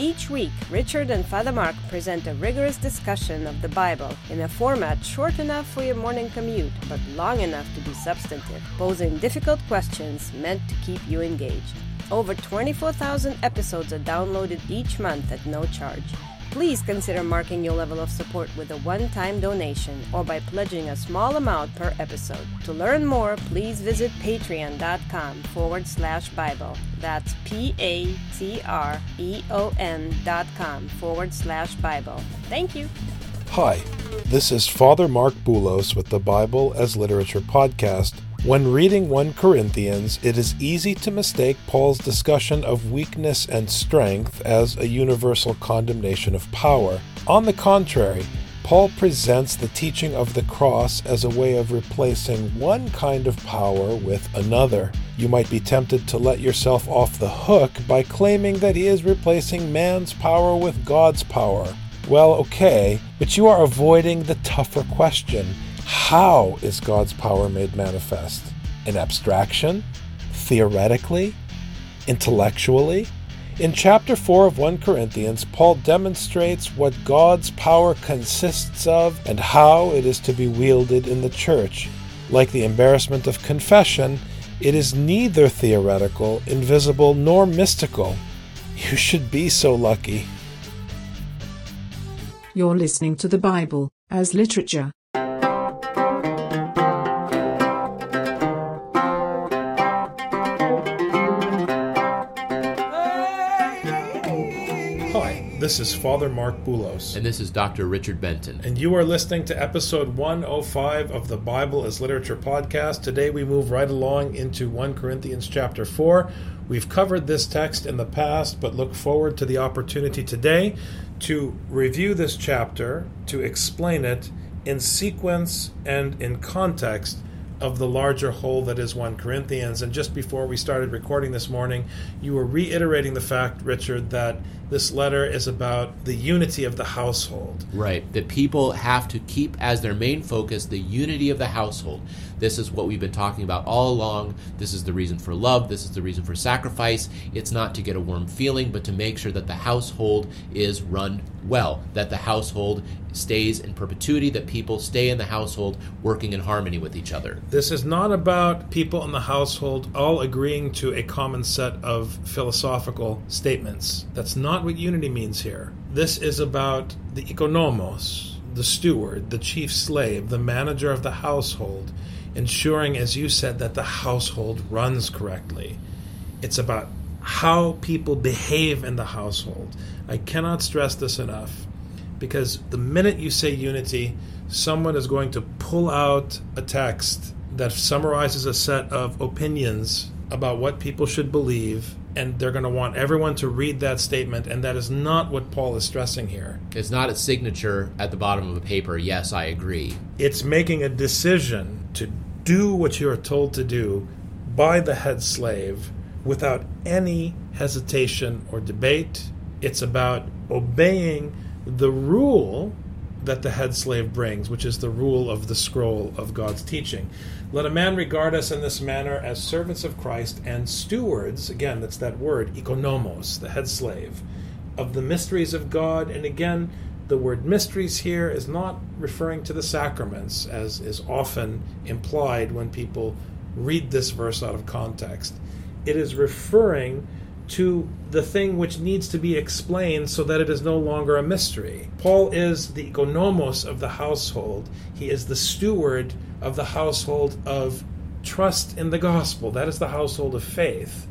Each week, Richard and Father Mark present a rigorous discussion of the Bible in a format short enough for your morning commute, but long enough to be substantive, posing difficult questions meant to keep you engaged. Over 24,000 episodes are downloaded each month at no charge. Please consider marking your level of support with a one time donation or by pledging a small amount per episode. To learn more, please visit patreon.com forward slash Bible. That's P A T R E O N dot com forward slash Bible. Thank you. Hi, this is Father Mark Boulos with the Bible as Literature podcast. When reading 1 Corinthians, it is easy to mistake Paul's discussion of weakness and strength as a universal condemnation of power. On the contrary, Paul presents the teaching of the cross as a way of replacing one kind of power with another. You might be tempted to let yourself off the hook by claiming that he is replacing man's power with God's power. Well, okay, but you are avoiding the tougher question how is God's power made manifest? In abstraction? Theoretically? Intellectually? In chapter 4 of 1 Corinthians, Paul demonstrates what God's power consists of and how it is to be wielded in the church. Like the embarrassment of confession, it is neither theoretical, invisible, nor mystical. You should be so lucky. You're listening to the Bible as literature. This is Father Mark Boulos. And this is Dr. Richard Benton. And you are listening to episode 105 of the Bible as Literature podcast. Today we move right along into 1 Corinthians chapter 4. We've covered this text in the past, but look forward to the opportunity today to review this chapter, to explain it in sequence and in context of the larger whole that is 1 Corinthians. And just before we started recording this morning, you were reiterating the fact, Richard, that this letter is about the unity of the household. Right. That people have to keep as their main focus the unity of the household. This is what we've been talking about all along. This is the reason for love. This is the reason for sacrifice. It's not to get a warm feeling, but to make sure that the household is run well, that the household stays in perpetuity, that people stay in the household working in harmony with each other. This is not about people in the household all agreeing to a common set of philosophical statements. That's not what unity means here. This is about the oikonomos, the steward, the chief slave, the manager of the household, ensuring, as you said, that the household runs correctly. It's about how people behave in the household. I cannot stress this enough because the minute you say unity, someone is going to pull out a text that summarizes a set of opinions about what people should believe and they're going to want everyone to read that statement and that is not what Paul is stressing here. It's not a signature at the bottom of a paper, yes, I agree. It's making a decision to do what you are told to do by the head slave without any hesitation or debate. It's about obeying the rule that the head slave brings, which is the rule of the scroll of God's teaching. Let a man regard us in this manner as servants of Christ and stewards, again, that's that word, oikonomos, the head slave, of the mysteries of God. And again, the word mysteries here is not referring to the sacraments, as is often implied when people read this verse out of context. It is referring to the thing which needs to be explained so that it is no longer a mystery. Paul is the oikonomos of the household, he is the steward of the household of trust in the gospel. That is the household of faith.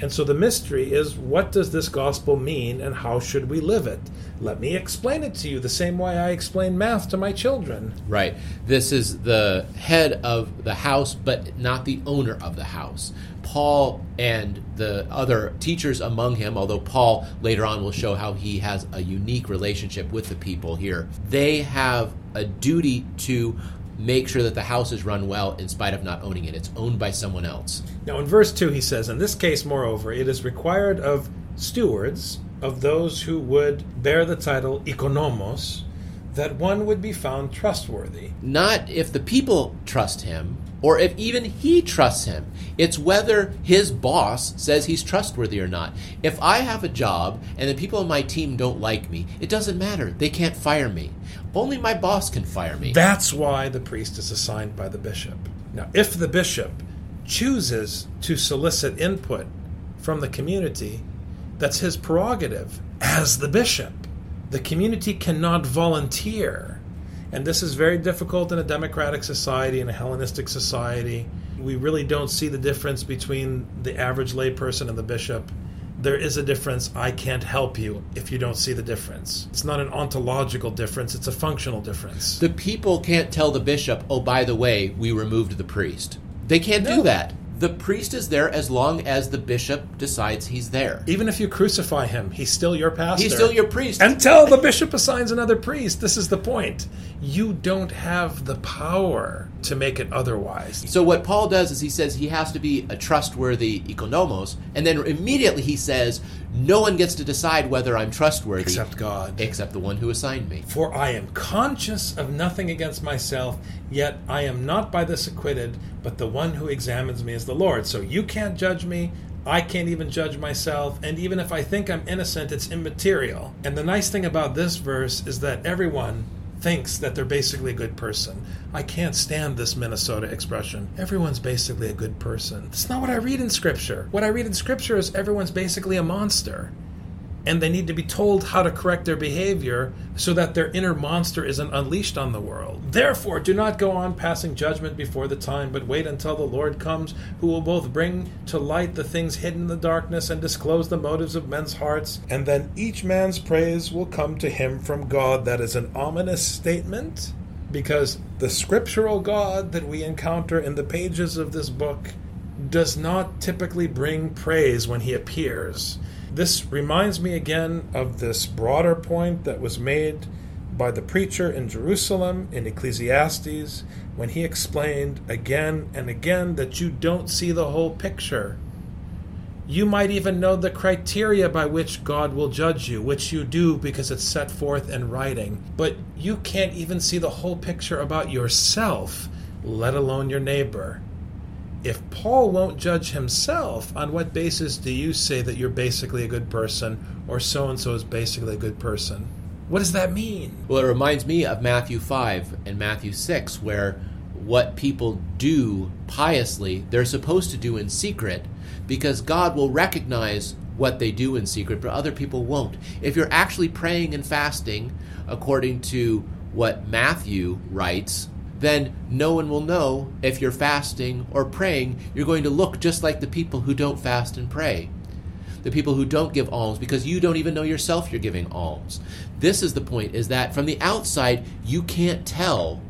And so the mystery is what does this gospel mean and how should we live it? Let me explain it to you the same way I explain math to my children. Right. This is the head of the house, but not the owner of the house. Paul and the other teachers among him, although Paul later on will show how he has a unique relationship with the people here, they have a duty to make sure that the house is run well in spite of not owning it. It's owned by someone else. Now, in verse 2, he says, In this case, moreover, it is required of stewards, of those who would bear the title oikonomos, that one would be found trustworthy. Not if the people trust him or if even he trusts him. It's whether his boss says he's trustworthy or not. If I have a job and the people on my team don't like me, it doesn't matter. They can't fire me. Only my boss can fire me. That's why the priest is assigned by the bishop. Now, if the bishop chooses to solicit input from the community, that's his prerogative as the bishop. The community cannot volunteer. And this is very difficult in a democratic society, in a Hellenistic society. We really don't see the difference between the average layperson and the bishop. There is a difference. I can't help you if you don't see the difference. It's not an ontological difference, it's a functional difference. The people can't tell the bishop, oh, by the way, we removed the priest. They can't No. do that. The priest is there as long as the bishop decides he's there. Even if you crucify him, he's still your pastor. He's still your priest. Until the bishop assigns another priest. This is the point. You don't have the power to make it otherwise. So what Paul does is he says he has to be a trustworthy oikonomos, and then immediately he says, no one gets to decide whether I'm trustworthy Except God. except the one who assigned me. For I am conscious of nothing against myself, yet I am not by this acquitted, but the one who examines me is the Lord. So you can't judge me. I can't even judge myself. And even if I think I'm innocent, it's immaterial. And the nice thing about this verse is that everyone thinks that they're basically a good person. I can't stand this Minnesota expression. Everyone's basically a good person. That's not what I read in Scripture. What I read in Scripture is everyone's basically a monster and they need to be told how to correct their behavior so that their inner monster isn't unleashed on the world. Therefore, do not go on passing judgment before the time, but wait until the Lord comes, who will both bring to light the things hidden in the darkness and disclose the motives of men's hearts. And then each man's praise will come to him from God. That is an ominous statement because the scriptural God that we encounter in the pages of this book does not typically bring praise when he appears. This reminds me again of this broader point that was made by the preacher in Jerusalem in Ecclesiastes when he explained again and again that you don't see the whole picture. You might even know the criteria by which God will judge you, which you do because it's set forth in writing. But you can't even see the whole picture about yourself, let alone your neighbor. If Paul won't judge himself, on what basis do you say that you're basically a good person or so and so is basically a good person? What does that mean? Well, it reminds me of Matthew 5 and Matthew 6, where what people do piously, they're supposed to do in secret because God will recognize what they do in secret, but other people won't. If you're actually praying and fasting according to what Matthew writes, then no one will know if you're fasting or praying. You're going to look just like the people who don't fast and pray the people who don't give alms because you don't even know yourself you're giving alms. This is the point is that from the outside you can't tell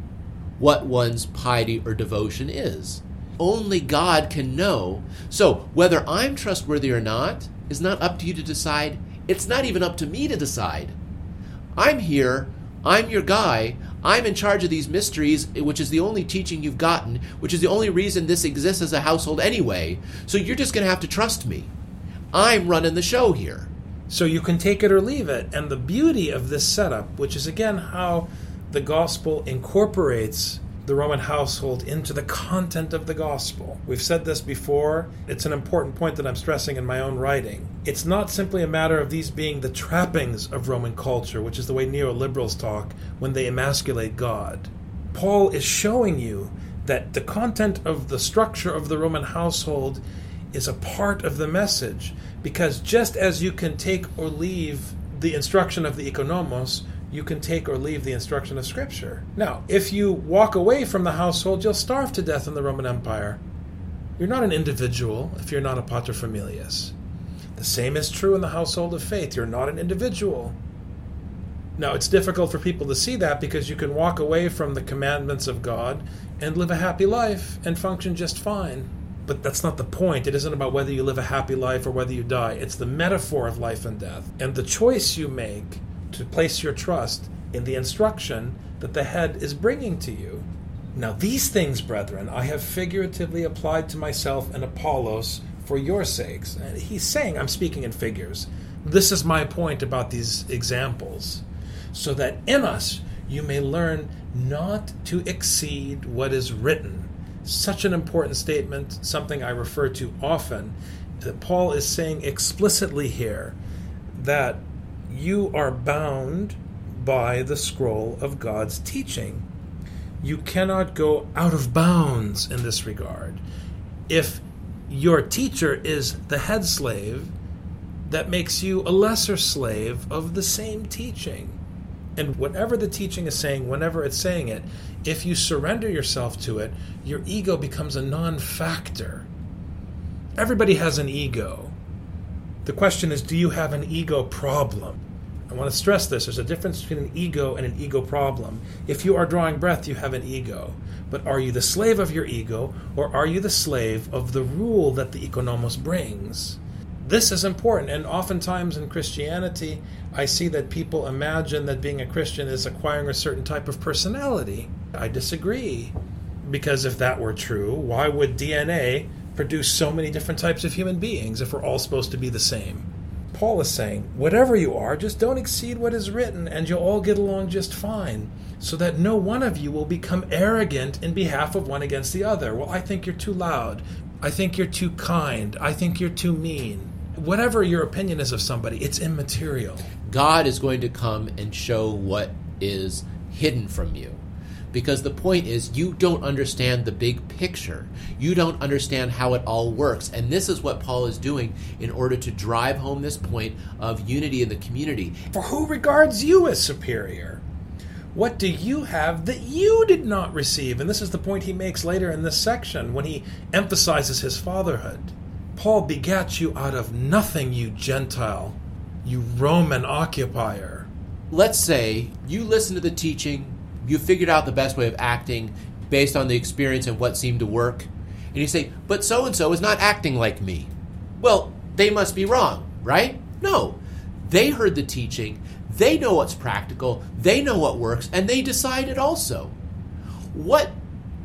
what one's piety or devotion is. Only God can know. So, whether I'm trustworthy or not is not up to you to decide. It's not even up to me to decide. I'm here, I'm your guy, I'm in charge of these mysteries, which is the only teaching you've gotten, which is the only reason this exists as a household anyway. So you're just going to have to trust me. I'm running the show here. So you can take it or leave it. And the beauty of this setup, which is again how the gospel incorporates the Roman household into the content of the gospel. We've said this before. It's an important point that I'm stressing in my own writing. It's not simply a matter of these being the trappings of Roman culture, which is the way neoliberals talk when they emasculate God. Paul is showing you that the content of the structure of the Roman household is a part of the message because just as you can take or leave the instruction of the oikonomos, you can take or leave the instruction of Scripture. Now, if you walk away from the household, you'll starve to death in the Roman Empire. You're not an individual if you're not a paterfamilias. The same is true in the household of faith. You're not an individual. Now, it's difficult for people to see that because you can walk away from the commandments of God and live a happy life and function just fine. But that's not the point. It isn't about whether you live a happy life or whether you die. It's the metaphor of life and death. And the choice you make to place your trust in the instruction that the head is bringing to you. Now, these things, brethren, I have figuratively applied to myself and Apollos for your sakes. And he's saying, I'm speaking in figures. This is my point about these examples. So that in us you may learn not to exceed what is written. Such an important statement, something I refer to often, that Paul is saying explicitly here that you are bound by the scroll of God's teaching. You cannot go out of bounds in this regard. If your teacher is the head slave, that makes you a lesser slave of the same teaching. And whatever the teaching is saying, whenever it's saying it, if you surrender yourself to it, your ego becomes a non factor. Everybody has an ego. The question is do you have an ego problem? I want to stress this there's a difference between an ego and an ego problem. If you are drawing breath, you have an ego. But are you the slave of your ego, or are you the slave of the rule that the oikonomos brings? This is important, and oftentimes in Christianity, I see that people imagine that being a Christian is acquiring a certain type of personality. I disagree. Because if that were true, why would DNA produce so many different types of human beings if we're all supposed to be the same? Paul is saying, whatever you are, just don't exceed what is written, and you'll all get along just fine, so that no one of you will become arrogant in behalf of one against the other. Well, I think you're too loud. I think you're too kind. I think you're too mean. Whatever your opinion is of somebody, it's immaterial. God is going to come and show what is hidden from you because the point is you don't understand the big picture. You don't understand how it all works. And this is what Paul is doing in order to drive home this point of unity in the community. For who regards you as superior? What do you have that you did not receive? And this is the point he makes later in this section when he emphasizes his fatherhood. Paul begat you out of nothing, you Gentile, you Roman occupier. Let's say you listen to the teaching you figured out the best way of acting based on the experience and what seemed to work. And you say, but so and so is not acting like me. Well, they must be wrong, right? No. They heard the teaching, they know what's practical, they know what works, and they decided also. What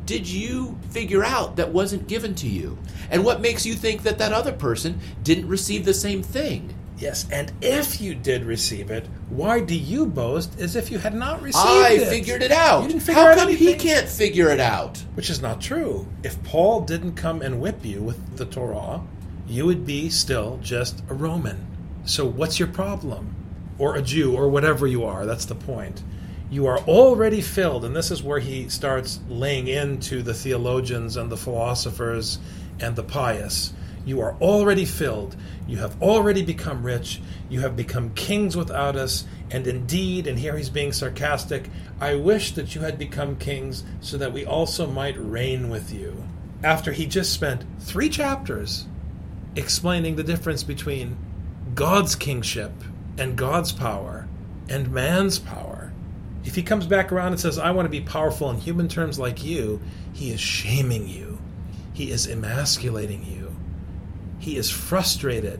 did you figure out that wasn't given to you? And what makes you think that that other person didn't receive the same thing? Yes, and if you did receive it, why do you boast as if you had not received I it? I figured it out. You didn't figure How out come anything? he can't figure it out? Which is not true. If Paul didn't come and whip you with the Torah, you would be still just a Roman. So what's your problem? Or a Jew, or whatever you are. That's the point. You are already filled, and this is where he starts laying into the theologians and the philosophers and the pious. You are already filled. You have already become rich. You have become kings without us. And indeed, and here he's being sarcastic, I wish that you had become kings so that we also might reign with you. After he just spent three chapters explaining the difference between God's kingship and God's power and man's power. If he comes back around and says, I want to be powerful in human terms like you, he is shaming you. He is emasculating you he is frustrated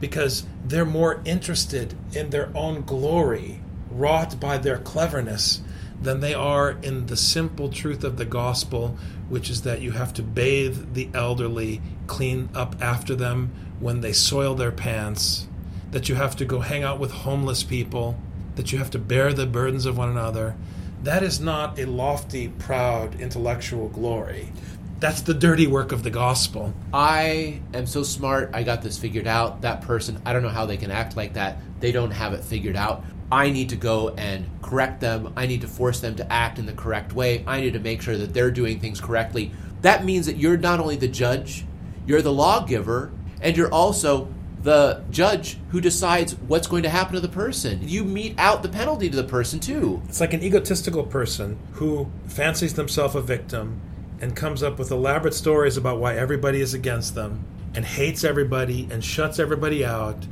because they're more interested in their own glory wrought by their cleverness than they are in the simple truth of the gospel, which is that you have to bathe the elderly, clean up after them when they soil their pants, that you have to go hang out with homeless people, that you have to bear the burdens of one another. That is not a lofty, proud, intellectual glory. That's the dirty work of the gospel. I am so smart. I got this figured out. That person, I don't know how they can act like that. They don't have it figured out. I need to go and correct them. I need to force them to act in the correct way. I need to make sure that they're doing things correctly. That means that you're not only the judge, you're the lawgiver, and you're also the judge who decides what's going to happen to the person. You mete out the penalty to the person too. It's like an egotistical person who fancies themselves a victim and comes up with elaborate stories about why everybody is against them and hates everybody and shuts everybody out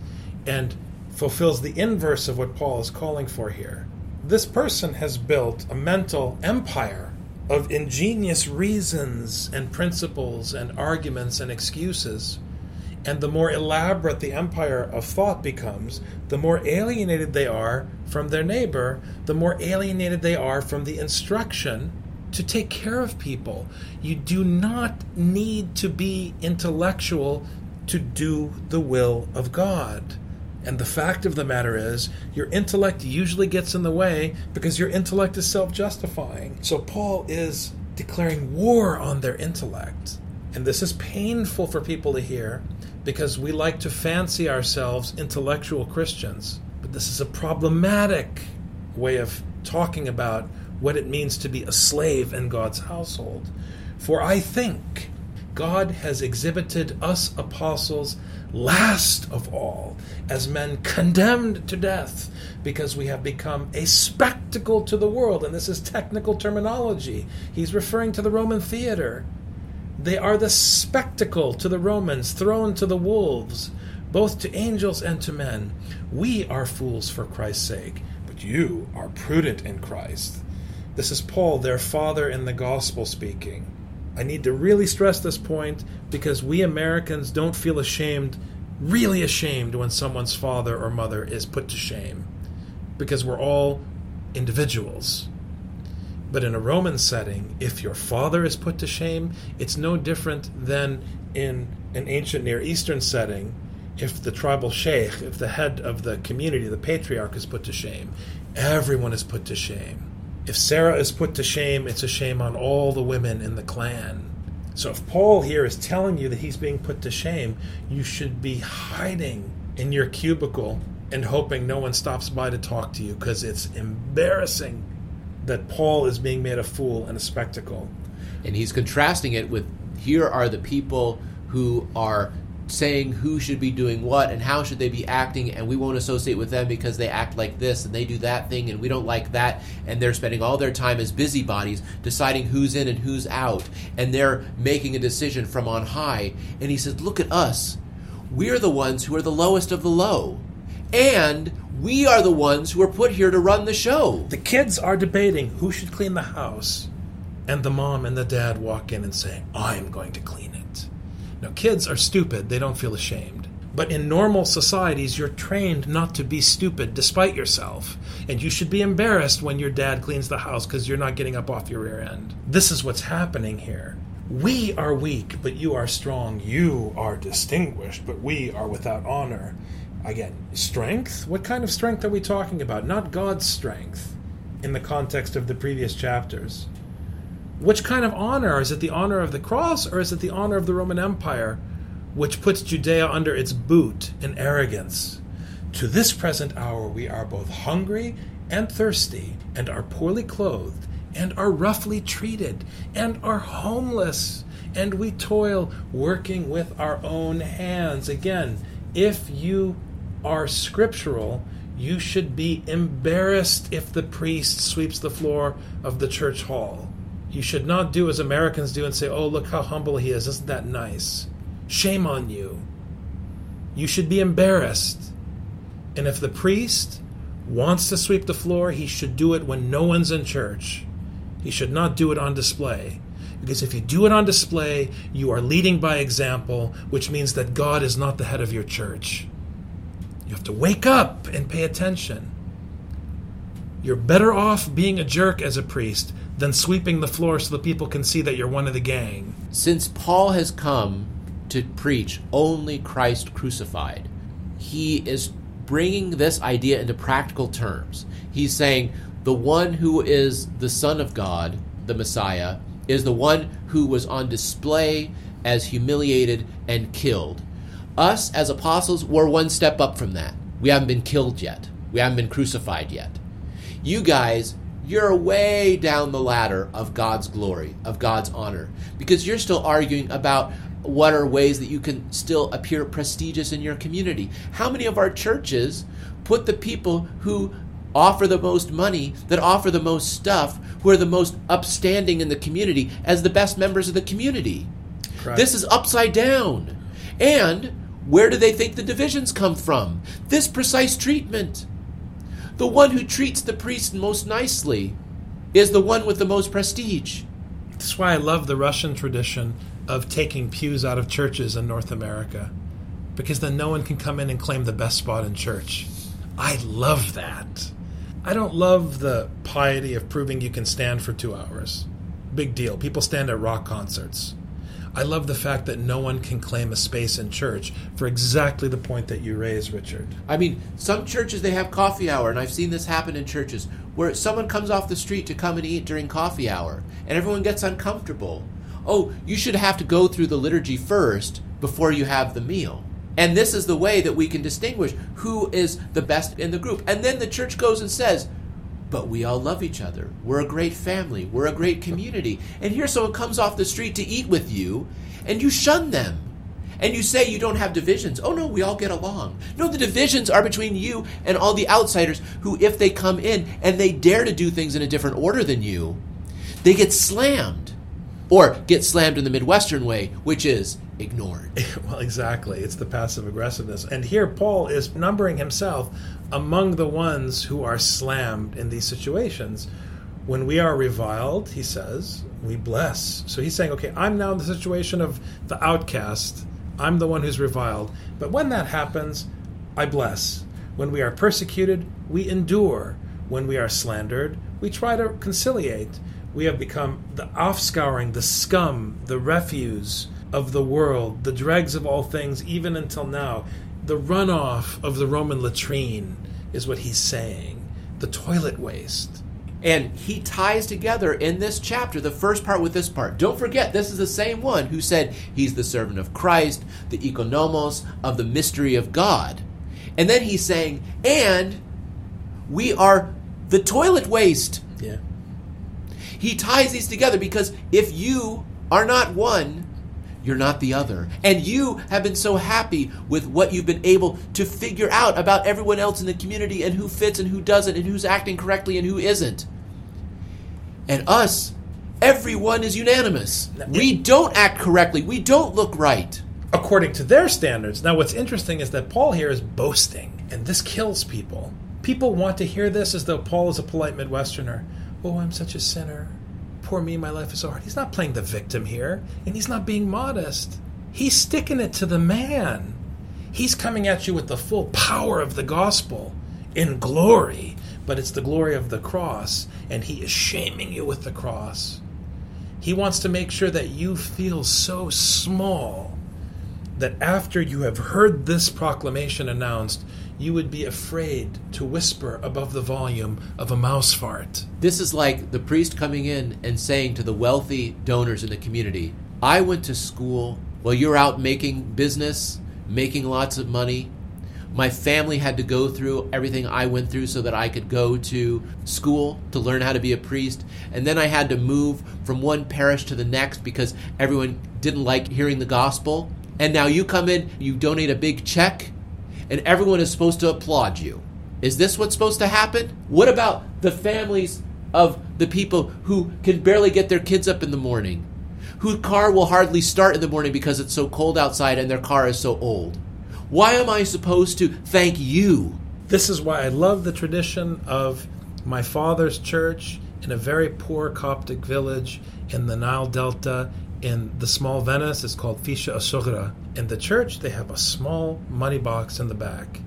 and fulfills the inverse of what Paul is calling for here. This person has built a mental empire of ingenious reasons and principles and arguments and excuses. And the more elaborate the empire of thought becomes, the more alienated they are from their neighbor, the more alienated they are from the instruction to take care of people. You do not need to be intellectual to do the will of God. And the fact of the matter is, your intellect usually gets in the way because your intellect is self justifying. So Paul is declaring war on their intellect. And this is painful for people to hear because we like to fancy ourselves intellectual Christians. But this is a problematic way of talking about what it means to be a slave in God's household. For I think God has exhibited us apostles last of all as men condemned to death because we have become a spectacle to the world. And this is technical terminology. He's referring to the Roman theater. They are the spectacle to the Romans, thrown to the wolves, both to angels and to men. We are fools for Christ's sake, but you are prudent in Christ. This is Paul, their father in the gospel, speaking. I need to really stress this point because we Americans don't feel ashamed, really ashamed, when someone's father or mother is put to shame because we're all individuals. But in a Roman setting, if your father is put to shame, it's no different than in an ancient Near Eastern setting if the tribal sheikh, if the head of the community, the patriarch, is put to shame. Everyone is put to shame. If Sarah is put to shame, it's a shame on all the women in the clan. So if Paul here is telling you that he's being put to shame, you should be hiding in your cubicle and hoping no one stops by to talk to you because it's embarrassing that Paul is being made a fool and a spectacle. And he's contrasting it with here are the people who are saying who should be doing what and how should they be acting and we won't associate with them because they act like this and they do that thing and we don't like that and they're spending all their time as busybodies deciding who's in and who's out and they're making a decision from on high. And he says look at us. We're the ones who are the lowest of the low and we are the ones who are put here to run the show. The kids are debating who should clean the house, and the mom and the dad walk in and say, I'm going to clean it. Now, kids are stupid, they don't feel ashamed. But in normal societies, you're trained not to be stupid despite yourself. And you should be embarrassed when your dad cleans the house because you're not getting up off your rear end. This is what's happening here. We are weak, but you are strong. You are distinguished, but we are without honor. Again, strength? What kind of strength are we talking about? Not God's strength in the context of the previous chapters. Which kind of honor? Is it the honor of the cross or is it the honor of the Roman Empire, which puts Judea under its boot in arrogance? To this present hour we are both hungry and thirsty, and are poorly clothed, and are roughly treated, and are homeless, and we toil working with our own hands. Again, if you are scriptural, you should be embarrassed if the priest sweeps the floor of the church hall. You should not do as Americans do and say, oh, look how humble he is. Isn't that nice? Shame on you. You should be embarrassed. And if the priest wants to sweep the floor, he should do it when no one's in church. He should not do it on display. Because if you do it on display, you are leading by example, which means that God is not the head of your church. You have to wake up and pay attention. You're better off being a jerk as a priest than sweeping the floor so that people can see that you're one of the gang. Since Paul has come to preach only Christ crucified, he is bringing this idea into practical terms. He's saying the one who is the Son of God, the Messiah, is the one who was on display as humiliated and killed. Us as apostles, we're one step up from that. We haven't been killed yet, we haven't been crucified yet. You guys, you're way down the ladder of God's glory, of God's honor, because you're still arguing about what are ways that you can still appear prestigious in your community. How many of our churches put the people who offer the most money, that offer the most stuff, who are the most upstanding in the community as the best members of the community? Correct. This is upside down. And where do they think the divisions come from? This precise treatment. The one who treats the priest most nicely is the one with the most prestige. That's why I love the Russian tradition of taking pews out of churches in North America, because then no one can come in and claim the best spot in church. I love that. I don't love the piety of proving you can stand for two hours. Big deal. People stand at rock concerts. I love the fact that no one can claim a space in church for exactly the point that you raise, Richard. I mean, some churches they have coffee hour, and I've seen this happen in churches where someone comes off the street to come and eat during coffee hour, and everyone gets uncomfortable. Oh, you should have to go through the liturgy first before you have the meal. And this is the way that we can distinguish who is the best in the group. And then the church goes and says, but we all love each other. We're a great family. We're a great community. And here someone comes off the street to eat with you, and you shun them. And you say you don't have divisions. Oh no, we all get along. No, the divisions are between you and all the outsiders who, if they come in and they dare to do things in a different order than you, they get slammed. Or get slammed in the Midwestern way, which is ignored. Well, exactly. It's the passive aggressiveness. And here Paul is numbering himself among the ones who are slammed in these situations. When we are reviled, he says, we bless. So he's saying, okay, I'm now in the situation of the outcast. I'm the one who's reviled. But when that happens, I bless. When we are persecuted, we endure. When we are slandered, we try to conciliate. We have become the offscouring, the scum, the refuse of the world, the dregs of all things, even until now. The runoff of the Roman latrine is what he's saying. The toilet waste. And he ties together in this chapter the first part with this part. Don't forget, this is the same one who said he's the servant of Christ, the oikonomos of the mystery of God. And then he's saying, and we are the toilet waste. Yeah. He ties these together because if you are not one, you're not the other. And you have been so happy with what you've been able to figure out about everyone else in the community and who fits and who doesn't and who's acting correctly and who isn't. And us, everyone is unanimous. We don't act correctly. We don't look right. According to their standards. Now, what's interesting is that Paul here is boasting, and this kills people. People want to hear this as though Paul is a polite Midwesterner. Oh, I'm such a sinner poor me, my life is so hard. He's not playing the victim here, and he's not being modest. He's sticking it to the man. He's coming at you with the full power of the gospel in glory, but it's the glory of the cross, and he is shaming you with the cross. He wants to make sure that you feel so small that after you have heard this proclamation announced, you would be afraid to whisper above the volume of a mouse fart. This is like the priest coming in and saying to the wealthy donors in the community, I went to school while you're out making business, making lots of money. My family had to go through everything I went through so that I could go to school to learn how to be a priest. And then I had to move from one parish to the next because everyone didn't like hearing the gospel. And now you come in, you donate a big check, and everyone is supposed to applaud you. Is this what's supposed to happen? What about the families of the people who can barely get their kids up in the morning? Whose car will hardly start in the morning because it's so cold outside and their car is so old? Why am I supposed to thank you? This is why I love the tradition of my father's church in a very poor Coptic village in the Nile Delta in the small Venice is called Fisha Asugra. In the church, they have a small money box in the back.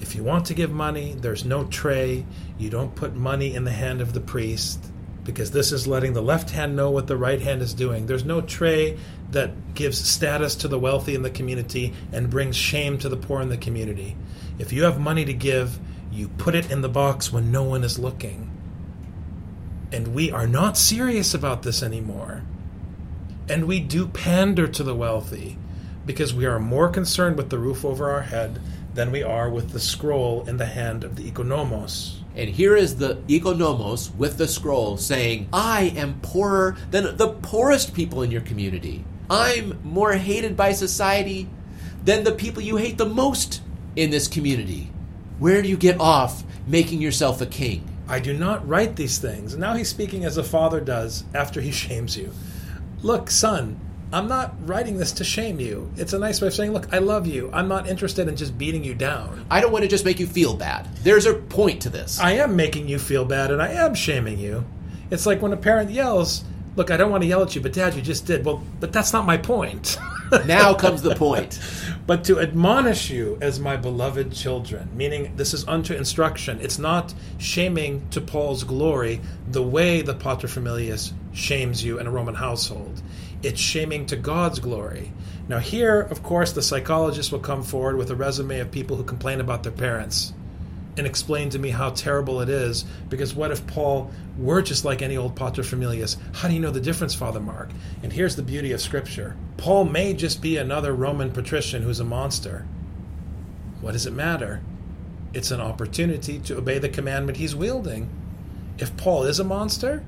If you want to give money, there's no tray. You don't put money in the hand of the priest because this is letting the left hand know what the right hand is doing. There's no tray that gives status to the wealthy in the community and brings shame to the poor in the community. If you have money to give, you put it in the box when no one is looking. And we are not serious about this anymore. And we do pander to the wealthy because we are more concerned with the roof over our head than we are with the scroll in the hand of the oikonomos. And here is the oikonomos with the scroll saying, I am poorer than the poorest people in your community. I'm more hated by society than the people you hate the most in this community. Where do you get off making yourself a king? I do not write these things. Now he's speaking as a father does after he shames you. Look, son, I'm not writing this to shame you. It's a nice way of saying, look, I love you. I'm not interested in just beating you down. I don't want to just make you feel bad. There's a point to this. I am making you feel bad and I am shaming you. It's like when a parent yells, Look, I don't want to yell at you, but dad, you just did. Well, but that's not my point. now comes the point. but to admonish you as my beloved children, meaning this is unto instruction. It's not shaming to Paul's glory the way the paterfamilias shames you in a Roman household. it's shaming to God's glory. Now, here, of course, the psychologist will come forward with a resume of people who complain about their parents and explain to me how terrible it is. Because what if Paul were just like any old paterfamilias? How do you know the difference, Father Mark? And here's the beauty of Scripture Paul may just be another Roman patrician who's a monster. What does it matter? It's an opportunity to obey the commandment he's wielding. If Paul is a monster,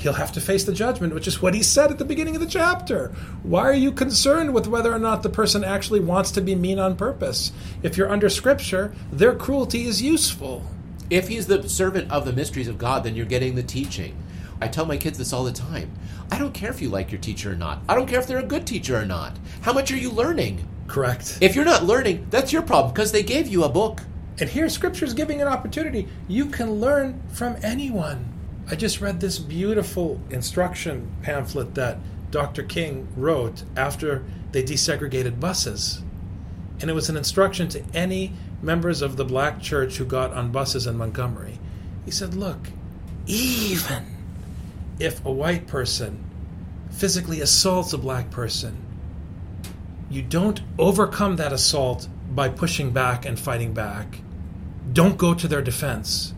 he'll have to face the judgment, which is what he said at the beginning of the chapter. Why are you concerned with whether or not the person actually wants to be mean on purpose? If you're under Scripture, their cruelty is useful. If he's the servant of the mysteries of God, then you're getting the teaching. I tell my kids this all the time. I don't care if you like your teacher or not. I don't care if they're a good teacher or not. How much are you learning? Correct. If you're not learning, that's your problem because they gave you a book. And here, Scripture is giving an opportunity. You can learn from anyone. I just read this beautiful instruction pamphlet that Dr. King wrote after they desegregated buses. And it was an instruction to any members of the black church who got on buses in Montgomery. He said, Look, even if a white person physically assaults a black person, you don't overcome that assault by pushing back and fighting back. Don't go to their defense.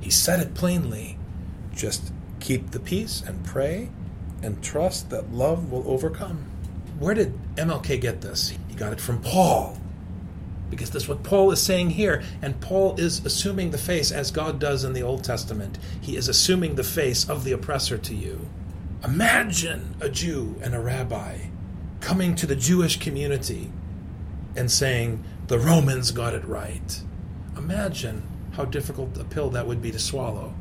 He said it plainly. Just keep the peace and pray and trust that love will overcome. Where did MLK get this? He got it from Paul. Because that's what Paul is saying here. And Paul is assuming the face, as God does in the Old Testament. He is assuming the face of the oppressor to you. Imagine a Jew and a rabbi coming to the Jewish community and saying, the Romans got it right. Imagine how difficult a pill that would be to swallow.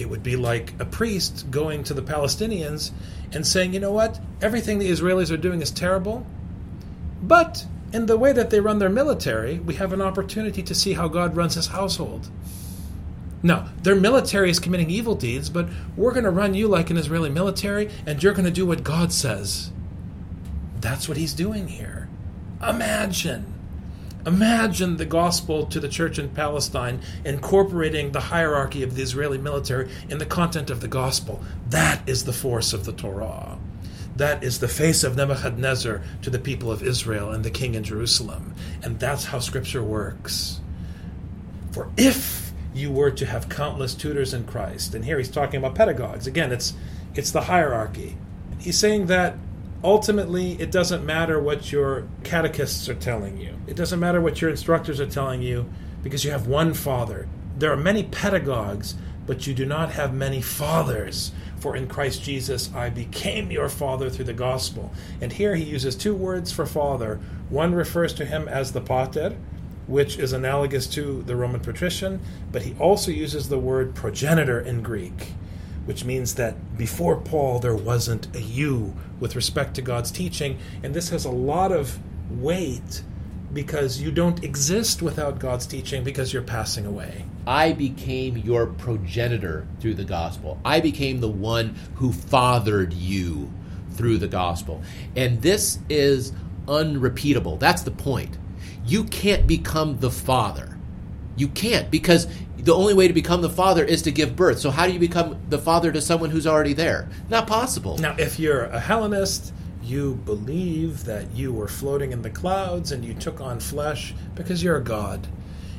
It would be like a priest going to the Palestinians and saying, you know what, everything the Israelis are doing is terrible, but in the way that they run their military, we have an opportunity to see how God runs his household. No, their military is committing evil deeds, but we're going to run you like an Israeli military, and you're going to do what God says. That's what he's doing here. Imagine Imagine the gospel to the church in Palestine incorporating the hierarchy of the Israeli military in the content of the gospel. That is the force of the Torah. That is the face of Nebuchadnezzar to the people of Israel and the king in Jerusalem. And that's how scripture works. For if you were to have countless tutors in Christ, and here he's talking about pedagogues, again, it's, it's the hierarchy. He's saying that ultimately it doesn't matter what your catechists are telling you. It doesn't matter what your instructors are telling you because you have one father. There are many pedagogues, but you do not have many fathers. For in Christ Jesus I became your father through the gospel. And here he uses two words for father. One refers to him as the pater, which is analogous to the Roman patrician, but he also uses the word progenitor in Greek which means that before Paul there wasn't a you with respect to God's teaching. And this has a lot of weight because you don't exist without God's teaching because you're passing away. I became your progenitor through the gospel. I became the one who fathered you through the gospel. And this is unrepeatable. That's the point. You can't become the father. You can't because the only way to become the father is to give birth. So how do you become the father to someone who's already there? Not possible. Now, if you're a Hellenist, you believe that you were floating in the clouds and you took on flesh because you're a god.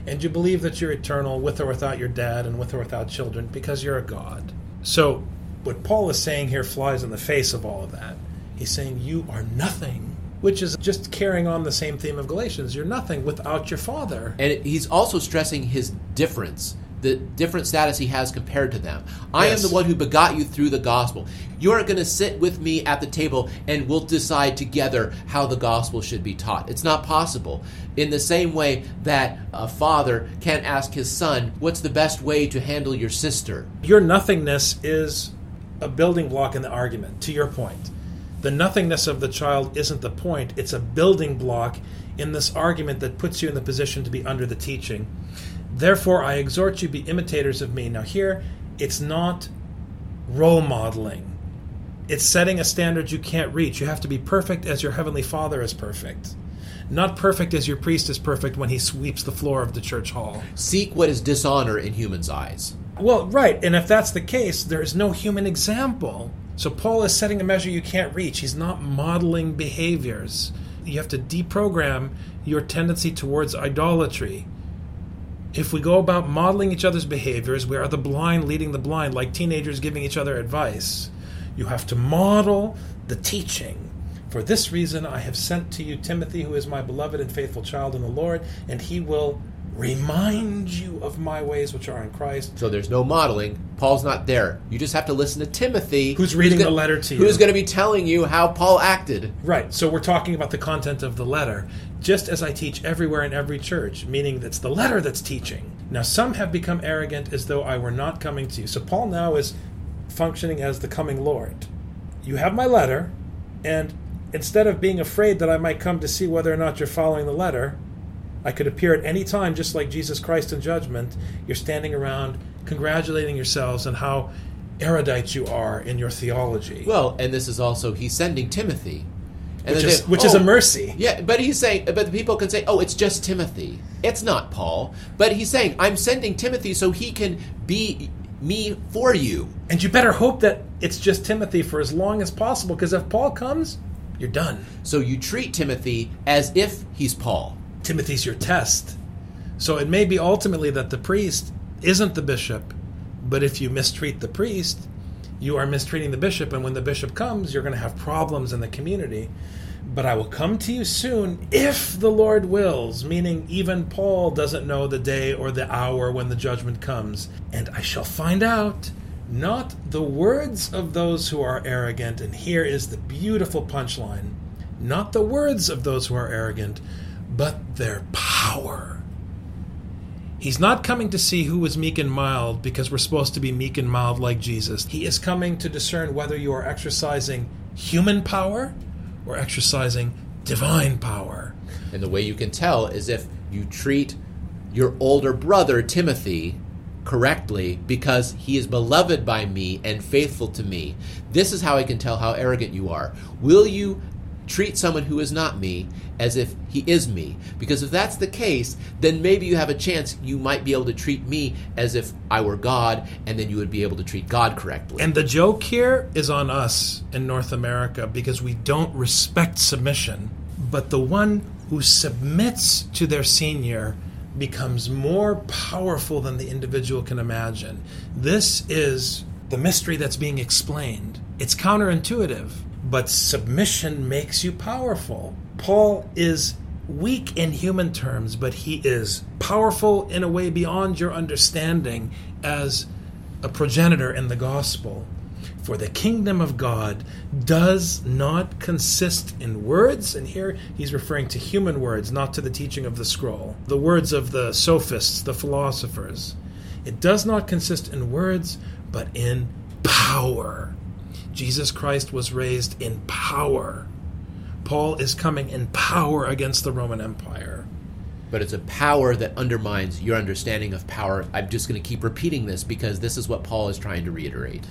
And you believe that you're eternal with or without your dad and with or without children because you're a god. So, what Paul is saying here flies in the face of all of that. He's saying you are nothing which is just carrying on the same theme of Galatians. You're nothing without your Father. And he's also stressing his difference, the different status he has compared to them. I yes. am the one who begot you through the gospel. You're going to sit with me at the table and we'll decide together how the gospel should be taught. It's not possible. In the same way that a father can't ask his son, What's the best way to handle your sister? Your nothingness is a building block in the argument, to your point the nothingness of the child isn't the point, it's a building block in this argument that puts you in the position to be under the teaching. Therefore, I exhort you be imitators of me. Now, here, it's not role modeling. It's setting a standard you can't reach. You have to be perfect as your heavenly Father is perfect. Not perfect as your priest is perfect when he sweeps the floor of the church hall. Seek what is dishonor in humans' eyes. Well, right. And if that's the case, there is no human example So Paul is setting a measure you can't reach. He's not modeling behaviors. You have to deprogram your tendency towards idolatry. If we go about modeling each other's behaviors, we are the blind leading the blind, like teenagers giving each other advice. You have to model the teaching. For this reason, I have sent to you Timothy, who is my beloved and faithful child in the Lord, and he will remind you of my ways which are in Christ. So there's no modeling. Paul's not there. You just have to listen to Timothy, Who's reading gonna- the letter to you. Who's going to be telling you how Paul acted. Right. So we're talking about the content of the letter, just as I teach everywhere in every church, meaning that's the letter that's teaching. Now, some have become arrogant as though I were not coming to you. So Paul now is functioning as the coming Lord. You have my letter, and instead of being afraid that I might come to see whether or not you're following the letter, I could appear at any time just like Jesus Christ in judgment. You're standing around congratulating yourselves on how erudite you are in your theology. Well, and this is also he's sending Timothy. And which is, they- which is a oh, mercy. Yeah, but he's saying, but the people can say, "Oh, it's just Timothy. It's not Paul." But he's saying, "I'm sending Timothy so he can be me for you." And you better hope that it's just Timothy for as long as possible, because if Paul comes, you're done. So you treat Timothy as if he's Paul. Timothy's your test. So it may be ultimately that the priest isn't the bishop, but if you mistreat the priest, you are mistreating the bishop, and when the bishop comes, you're going to have problems in the community. But I will come to you soon if the Lord wills, meaning even Paul doesn't know the day or the hour when the judgment comes. And I shall find out not the words of those who are arrogant, and here is the beautiful punchline not the words of those who are arrogant, but their power. He's not coming to see who is meek and mild because we're supposed to be meek and mild like Jesus. He is coming to discern whether you are exercising human power or exercising divine power. And the way you can tell is if you treat your older brother, Timothy, correctly because he is beloved by me and faithful to me. This is how I can tell how arrogant you are. Will you treat someone who is not me as if he is me? Because if that's the case, then maybe you have a chance you might be able to treat me as if I were God, and then you would be able to treat God correctly. And the joke here is on us in North America because we don't respect submission. But the one who submits to their senior becomes more powerful than the individual can imagine. This is the mystery that's being explained. It's counterintuitive, but submission makes you powerful. Paul is weak in human terms, but he is powerful in a way beyond your understanding as a progenitor in the gospel. For the kingdom of God does not consist in words, and here he's referring to human words, not to the teaching of the scroll, the words of the sophists, the philosophers. It does not consist in words, but in power. Jesus Christ was raised in power. Paul is coming in power against the Roman Empire. but it's a power that undermines your understanding of power. I'm just going to keep repeating this because this is what Paul is trying to reiterate.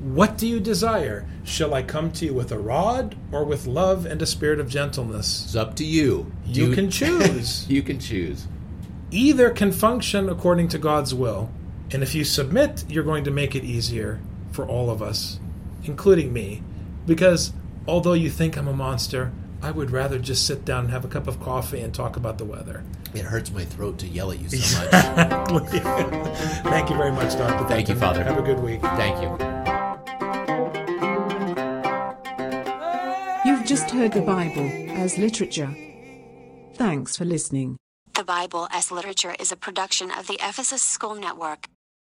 What do you desire? Shall I come to you with a rod or with love and a spirit of gentleness? It's up to you. You Do- can choose. you can choose. Either can function according to God's will. And if you submit, you're going to make it easier for all of us, including me. Because although you think I'm a monster, I would rather just sit down and have a cup of coffee and talk about the weather. It hurts my throat to yell at you so much. Thank you very much, Dr. Thank you, Father. Have a good week. Thank you. You've just heard the Bible as literature. Thanks for listening. The Bible as Literature is a production of the Ephesus School Network.